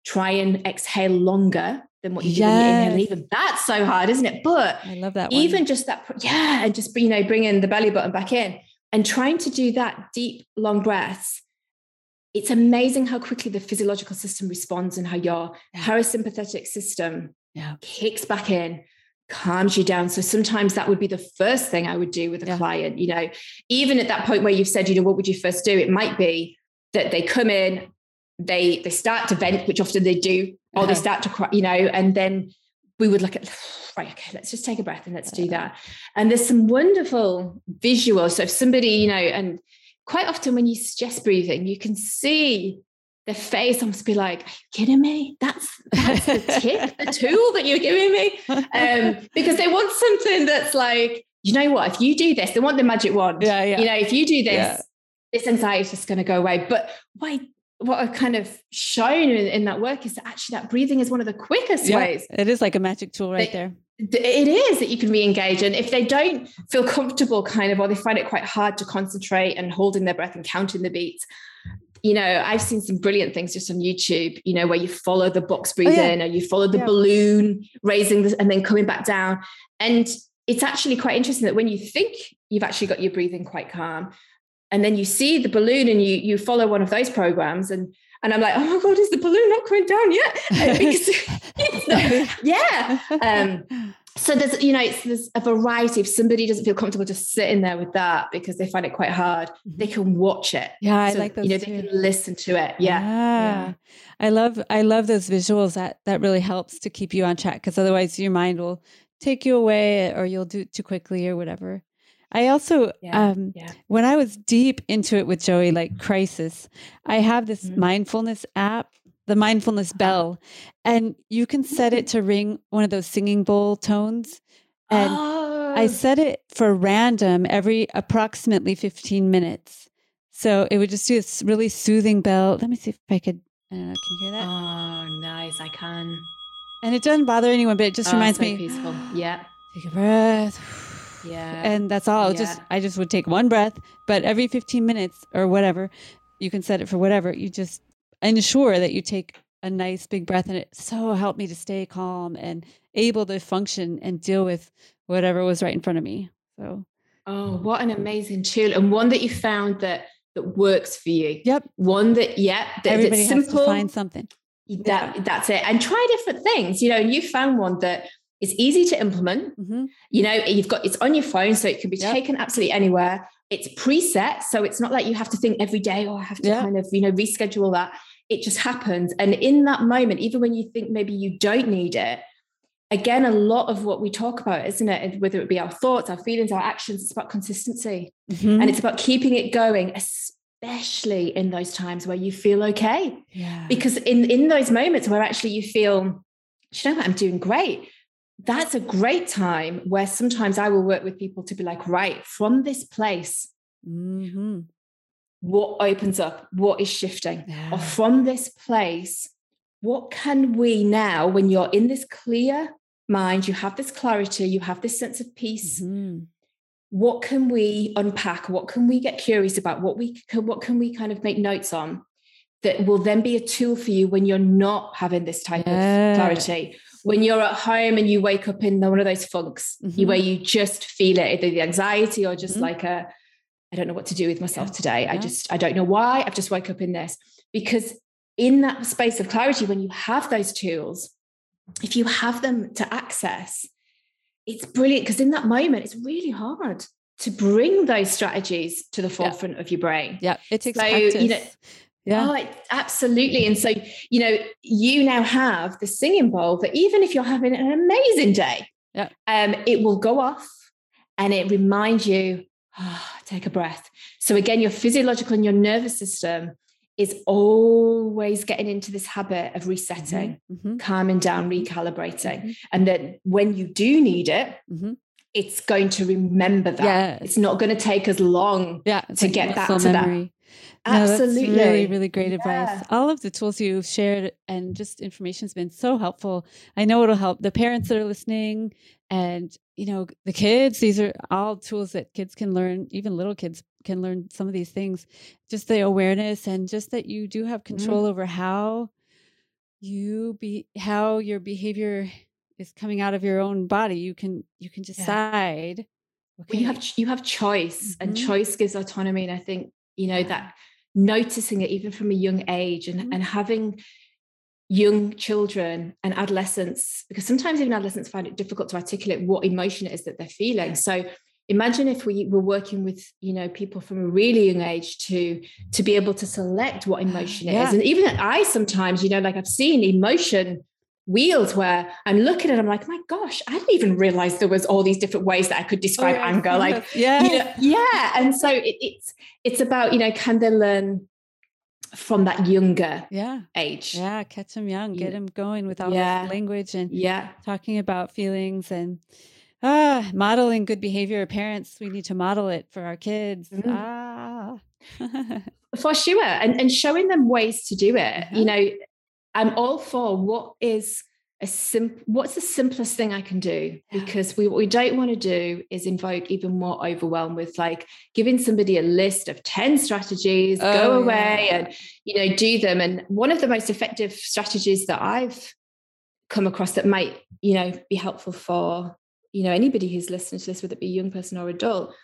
try and exhale longer than what you do yes. when you inhale. Even that's so hard, isn't it? But I love that. One. Even just that, yeah, and just you know, bringing the belly button back in and trying to do that deep, long breaths it's amazing how quickly the physiological system responds and how your yeah. parasympathetic system yeah. kicks back in calms you down so sometimes that would be the first thing i would do with a yeah. client you know even at that point where you've said you know what would you first do it might be that they come in they they start to vent which often they do or uh-huh. they start to cry you know and then we would look at right okay let's just take a breath and let's do that and there's some wonderful visuals so if somebody you know and quite often when you suggest breathing you can see their face almost be like, Are you kidding me? That's that's the tip, the tool that you're giving me. Um, because they want something that's like, you know what, if you do this, they want the magic wand. Yeah, yeah. You know, if you do this, yeah. this anxiety is just going to go away. But why what I've kind of shown in, in, that work is that actually that breathing is one of the quickest yeah, ways. It is like a magic tool right there. It is that you can re-engage. And if they don't feel comfortable kind of, or they find it quite hard to concentrate and holding their breath and counting the beats, you know, I've seen some brilliant things just on YouTube, you know, where you follow the box breathing oh, yeah. or you follow the yeah. balloon raising this and then coming back down. And it's actually quite interesting that when you think you've actually got your breathing quite calm, and then you see the balloon and you you follow one of those programs and and I'm like, oh my God, is the balloon not going down yet? yeah. Um, so there's you know it's there's a variety if somebody doesn't feel comfortable just sitting there with that because they find it quite hard they mm-hmm. can watch it yeah i like those you know too. they can listen to it yeah. yeah. yeah i love i love those visuals that that really helps to keep you on track because otherwise your mind will take you away or you'll do it too quickly or whatever I also, yeah, um, yeah. when I was deep into it with Joey, like crisis, I have this mm-hmm. mindfulness app the mindfulness uh-huh. bell, and you can set it to ring one of those singing bowl tones. And oh. I set it for random every approximately 15 minutes. So it would just do this really soothing bell. Let me see if I could. I know. Can you hear that? Oh, nice. I can. And it doesn't bother anyone, but it just oh, reminds me. Peaceful. Yeah. Take a breath. Yeah. And that's all. Yeah. Just I just would take one breath, but every 15 minutes or whatever, you can set it for whatever. You just ensure that you take a nice big breath and it so helped me to stay calm and able to function and deal with whatever was right in front of me so oh what an amazing tool and one that you found that that works for you yep one that yeah that, Everybody that's simple find something that yeah. that's it and try different things you know and you found one that is easy to implement mm-hmm. you know you've got it's on your phone so it can be yep. taken absolutely anywhere it's preset so it's not like you have to think every day or oh, i have to yeah. kind of you know reschedule that it just happens. And in that moment, even when you think maybe you don't need it, again, a lot of what we talk about, isn't it? Whether it be our thoughts, our feelings, our actions, it's about consistency. Mm-hmm. And it's about keeping it going, especially in those times where you feel okay. Yeah. Because in, in those moments where actually you feel, you know what, I'm doing great. That's a great time where sometimes I will work with people to be like, right, from this place, mm-hmm what opens up, what is shifting, yeah. or from this place, what can we now, when you're in this clear mind, you have this clarity, you have this sense of peace. Mm-hmm. What can we unpack? What can we get curious about? What we can, what can we kind of make notes on that will then be a tool for you when you're not having this type yeah. of clarity? When you're at home and you wake up in one of those funks, mm-hmm. where you just feel it, either the anxiety or just mm-hmm. like a I don't know what to do with myself yeah. today. Yeah. I just, I don't know why. I've just woke up in this. Because in that space of clarity, when you have those tools, if you have them to access, it's brilliant because in that moment, it's really hard to bring those strategies to the forefront yeah. of your brain. Yeah, it takes so, practice. You know, yeah. Oh, absolutely. And so, you know, you now have the singing bowl that even if you're having an amazing day, yeah. um, it will go off and it reminds you, oh, take a breath. So again, your physiological and your nervous system is always getting into this habit of resetting, mm-hmm. mm-hmm. calming down, recalibrating. Mm-hmm. And then when you do need it, mm-hmm. it's going to remember that. Yeah. It's not going to take as long yeah, to get back to memory. Absolutely. No, really, really great advice. Yeah. All of the tools you've shared and just information has been so helpful. I know it'll help the parents that are listening and, you know, the kids. These are all tools that kids can learn, even little kids can learn some of these things. Just the awareness and just that you do have control mm. over how you be, how your behavior is coming out of your own body. You can, you can decide. Yeah. Okay. Well, you have, you have choice mm-hmm. and choice gives autonomy. And I think, you know, that noticing it even from a young age and, mm-hmm. and having young children and adolescents, because sometimes even adolescents find it difficult to articulate what emotion it is that they're feeling. So imagine if we were working with you know people from a really young age to to be able to select what emotion it yeah. is and even i sometimes you know like i've seen emotion wheels where i'm looking at i'm like my gosh i didn't even realize there was all these different ways that i could describe oh, yeah. anger like yeah you know, yeah and so it, it's it's about you know can they learn from that younger yeah age yeah catch them young get them going with all yeah. language and yeah talking about feelings and ah, modeling good behavior. Parents, we need to model it for our kids. Mm. Ah. for sure. And, and showing them ways to do it. Uh-huh. You know, I'm all for what is a simple what's the simplest thing I can do? Yeah. Because we, what we don't want to do is invoke even more overwhelm with like giving somebody a list of 10 strategies, oh, go away yeah. and, you know, do them. And one of the most effective strategies that I've come across that might, you know, be helpful for you know anybody who's listening to this whether it be a young person or adult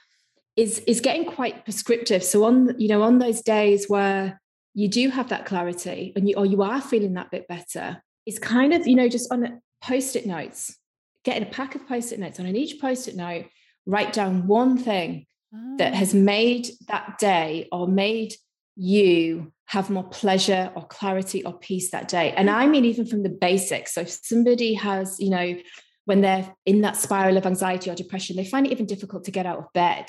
is is getting quite prescriptive so on you know on those days where you do have that clarity and you or you are feeling that bit better. It's kind of you know just on post-it notes getting a pack of post-it notes. And on each post-it note write down one thing oh. that ah. has made that day or made you have more pleasure or clarity or peace that day. And i mean even from the basics. So if somebody has you know when they're in that spiral of anxiety or depression, they find it even difficult to get out of bed.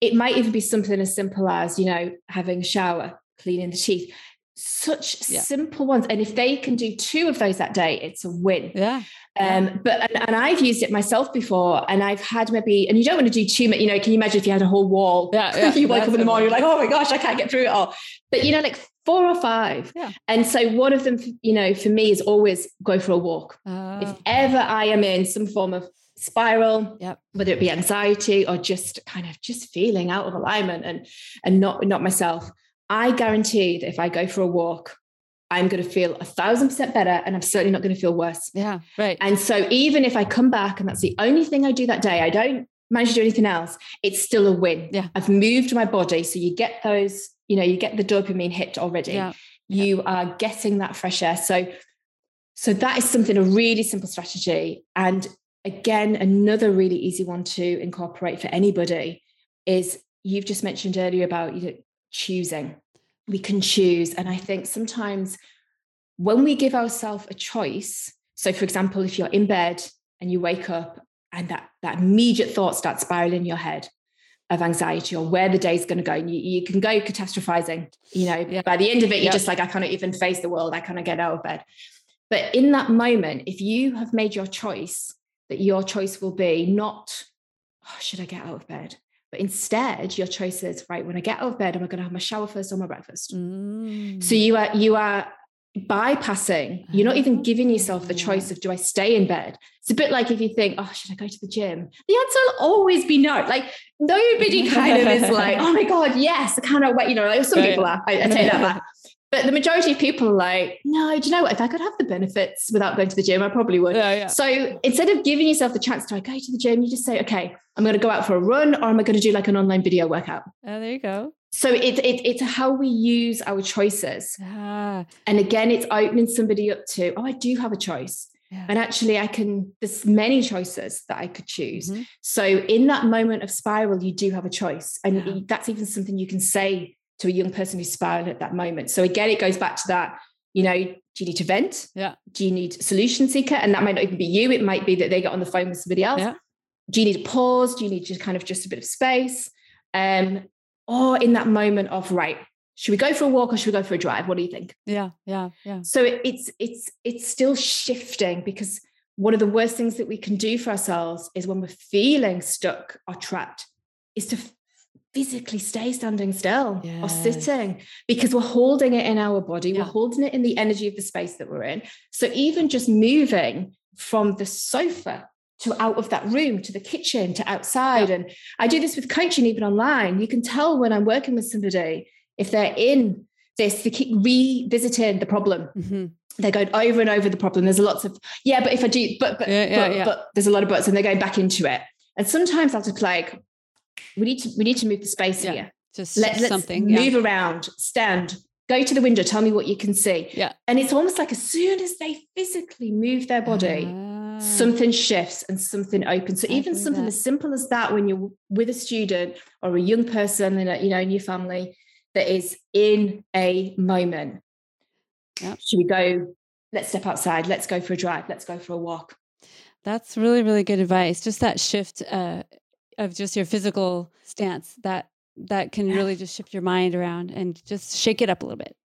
It might even be something as simple as, you know, having a shower, cleaning the teeth, such yeah. simple ones. And if they can do two of those that day, it's a win. Yeah. Um, but and, and, I've used it myself before, and I've had maybe, and you don't want to do too much, you know, can you imagine if you had a whole wall? Yeah, yeah you wake up in the morning, you're like, oh my gosh, I can't get through it all. But you know, like four or five. Yeah. And so one of them, you know, for me is always go for a walk. Oh. If ever I am in some form of spiral, yep. whether it be anxiety or just kind of just feeling out of alignment and and not not myself, I guarantee that if I go for a walk, I'm going to feel a thousand percent better and I'm certainly not going to feel worse. Yeah, right. And so even if I come back and that's the only thing I do that day, I don't manage to do anything else, it's still a win. Yeah. I've moved my body. So you get those you know you get the dopamine hit already yeah. you are getting that fresh air so so that is something a really simple strategy and again another really easy one to incorporate for anybody is you've just mentioned earlier about you know, choosing we can choose and i think sometimes when we give ourselves a choice so for example if you're in bed and you wake up and that that immediate thought starts spiraling in your head of anxiety or where the day's going to go. And you, you can go catastrophizing, you know, yeah. by the end of it, you're just like, I can't even face the world. I can't get out of bed. But in that moment, if you have made your choice, that your choice will be not, oh, should I get out of bed? But instead, your choice is right. When I get out of bed, am I going to have my shower first or my breakfast? Mm. So you are you are bypassing you're not even giving yourself the choice of do i stay in bed it's a bit like if you think oh should i go to the gym the answer will always be no like nobody kind of is like oh my god yes i cannot wait you know like some people are I, I take that back but the majority of people are like no do you know what if i could have the benefits without going to the gym i probably would yeah, yeah. so instead of giving yourself the chance to I go to the gym you just say okay i'm going to go out for a run or am i going to do like an online video workout oh there you go so it, it, it's how we use our choices ah. and again it's opening somebody up to oh i do have a choice yeah. and actually i can there's many choices that i could choose mm-hmm. so in that moment of spiral you do have a choice and yeah. that's even something you can say to a young person who's spiraling at that moment. So again it goes back to that you know do you need to vent? Yeah. Do you need solution seeker? And that might not even be you. It might be that they get on the phone with somebody else. Yeah. do you need a pause? Do you need just kind of just a bit of space? Um or in that moment of right should we go for a walk or should we go for a drive? What do you think? Yeah yeah yeah. So it's it's it's still shifting because one of the worst things that we can do for ourselves is when we're feeling stuck or trapped is to physically stay standing still yes. or sitting because we're holding it in our body yeah. we're holding it in the energy of the space that we're in so even just moving from the sofa to out of that room to the kitchen to outside yeah. and i do this with coaching even online you can tell when i'm working with somebody if they're in this they keep revisiting the problem mm-hmm. they're going over and over the problem there's lots of yeah but if i do but but yeah, yeah, but, yeah. but there's a lot of buts and they're going back into it and sometimes i'll just like we need to we need to move the space here just Let, let's something. move yeah. around, stand, go to the window, tell me what you can see. Yeah. And it's almost like as soon as they physically move their body, Ah. something shifts and something opens. So I even something that. as simple as that, when you're with a student or a young person in a, you know in your family that is in a moment. Yep. Should we go? Let's step outside. Let's go for a drive. Let's go for a walk. That's really, really good advice. Just that shift uh, of just your physical stance that that can really just shift your mind around and just shake it up a little bit,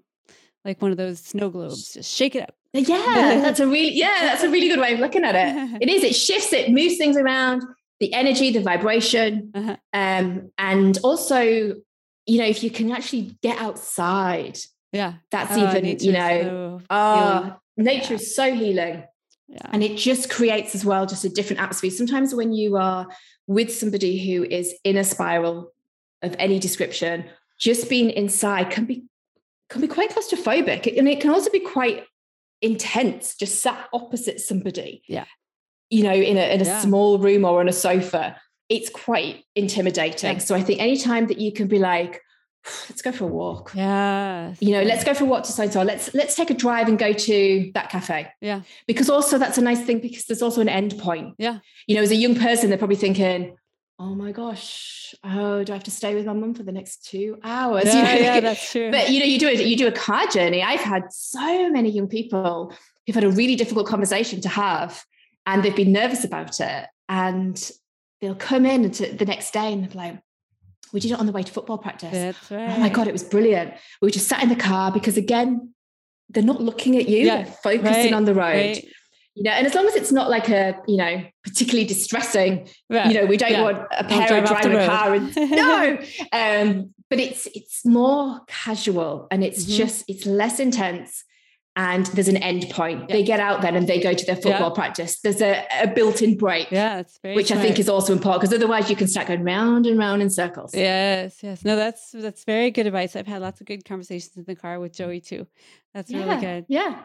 like one of those snow globes. Just shake it up. Yeah, that's a really yeah, that's a really good way of looking at it. It is. It shifts. It moves things around. The energy, the vibration, Uh-huh. um, and also, you know, if you can actually get outside, Yeah, that's Oh, even you know, so oh, healing. nature Yeah. is so healing. yeah, and it just creates as well just a different atmosphere sometimes when you are with somebody who is in a spiral of any description just being inside can be can be quite claustrophobic and it can also be quite intense just sat opposite somebody Yeah. you know in a, in a Yeah. small room or on a sofa it's quite intimidating Yeah. so i think anytime that you can be like let's go for a walk yeah. you know let's go for a walk to so and so let's let's take a drive and go to that cafe Yeah. because also that's a nice thing because there's also an end point Yeah. you know as a young person they're probably thinking oh my gosh oh do i have to stay with my mum for the next two hours Yeah, you know yeah, that's true. but you know you do it you do a car journey i've had so many young people who've had a really difficult conversation to have and they've been nervous about it and they'll come in to the next day and they're like we did it on the way to football practice that's right. Oh my God, it was brilliant. We just sat in the car because again, they're not looking at you, Yeah, they're focusing right, on the road. Right. You know, and as long as it's not like a, you know, particularly distressing, you know, we don't yeah. want a parent driving a car and no. Um, but it's it's more casual and it's Mhm. just it's less intense and there's an end point. Yeah. They get out then and they go to their football practice. There's a, a built-in break, yeah, which I think is also important because otherwise you can start going round and round in circles. Yes, yes. No, that's that's very good advice. I've had lots of good conversations in the car with Joey too. That's really yeah. good. Yeah.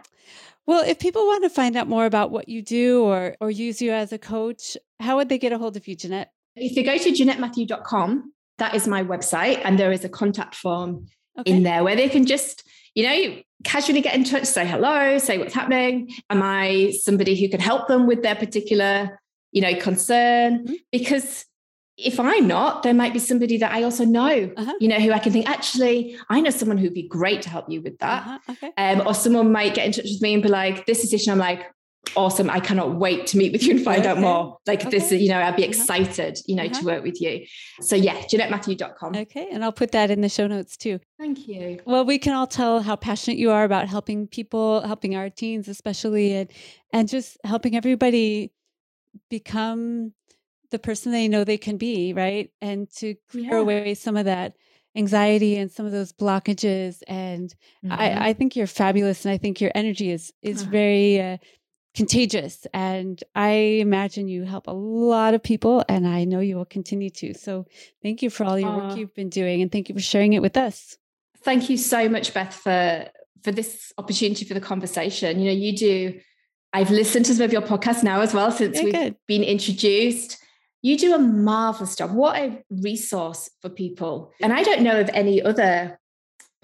Well, if people want to find out more about what you do or or use you as a coach, how would they get a hold of you, Jeanette? If they go to jeanettematthew.com, that is my website, and there is a contact form Okay. in there where they can just, you know, casually get in touch, say hello, say what's happening. Am I somebody who can help them with their particular, you know, concern? Mhm. Because if I'm not, there might be somebody that I also know, Uh-huh. you know, who I can think, actually, I know someone who'd be great to help you with that. Uh-huh, Okay. Um, or someone might get in touch with me and be like, this is issue. I'm like, awesome. I cannot wait to meet with you and find out more. Like this, you know, I'd be Uh-huh. excited, you know, Uh-huh. to work with you. So yeah, JeanetteMatthew.com. Okay. And I'll put that in the show notes too. Thank you. Well, we can all tell how passionate you are about helping people, helping our teens especially, and and just helping everybody become the person they know they can be, right? And to clear Yeah. away some of that anxiety and some of those blockages. And Mhm. I, I think you're fabulous, and I think your energy is is Ah. very uh, contagious. And I imagine you help a lot of people, and I know you will continue to. So, thank you for all your work ah. you've been doing, and thank you for sharing it with us. Thank you so much, Beth, for for this opportunity for the conversation. You know, you do. I've listened to some of your podcasts now as well since Yeah, we've good. been introduced. You do a marvelous job. What a resource for people. And I don't know of any other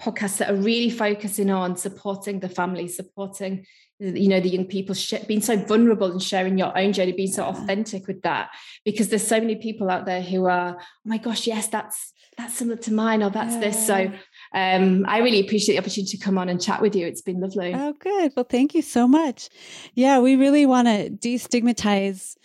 podcasts that are really focusing on supporting the family, supporting you know the young people, being so vulnerable and sharing your own journey, being so authentic with that. Because there's so many people out there who are, oh my gosh, yes, that's that's similar to mine, or that's this. So um, I really appreciate the opportunity to come on and chat with you. It's been lovely. Oh, good. Well, thank you so much. Yeah, we really want to destigmatize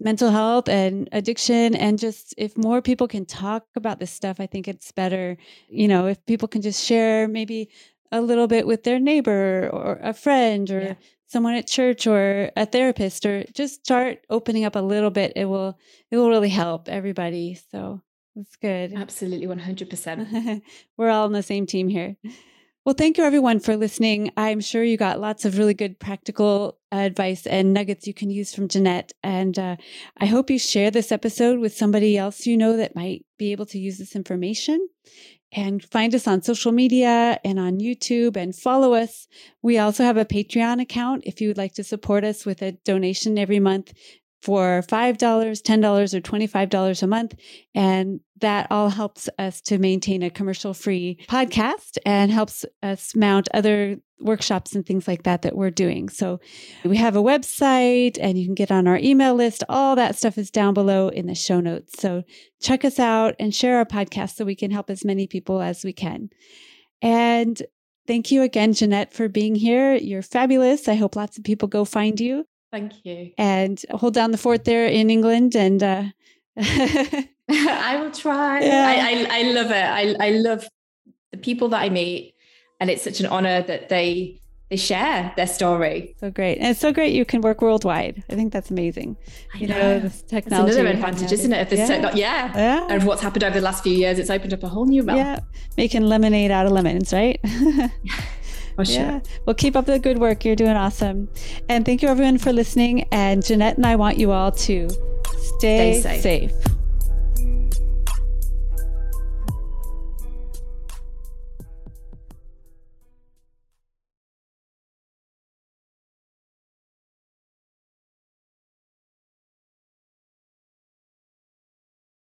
mental health and addiction. And just if more people can talk about this stuff, I think it's better. You know, if people can just share maybe a little bit with their neighbor or a friend or Yeah. someone at church or a therapist or just start opening up a little bit it will it will really help everybody so that's good Absolutely, 100%. We're all on the same team here. Well, thank you everyone for listening. I'm sure you got lots of really good practical advice and nuggets you can use from Jeanette. And uh, I hope you share this episode with somebody else you know that might be able to use this information. And find us on social media and on YouTube and follow us. We also have a Patreon account if you would like to support us with a donation every month. For $5, $10, or $25 a month. And that all helps us to maintain a commercial free podcast and helps us mount other workshops and things like that that we're doing. So we have a website and you can get on our email list. All that stuff is down below in the show notes. So check us out and share our podcast so we can help as many people as we can. And thank you again, Jeanette, for being here. You're fabulous. I hope lots of people go find you. Thank you. And hold down the fort there in England and uh I will try. Yeah. I, I, I love it. I, I love the people that I meet and it's such an honor that they they share their story. So great. And it's so great you can work worldwide. I think that's amazing. I you know, know this technology. It's another advantage, isn't it? Of this yeah. yeah. yeah. And what's happened over the last few years, it's opened up a whole new realm. Yeah. Making lemonade out of lemons, right? Oh, sure. Yeah. Well, keep up the good work. You're doing awesome. And thank you everyone for listening. And Jeanette and I want you all to stay, stay safe. safe.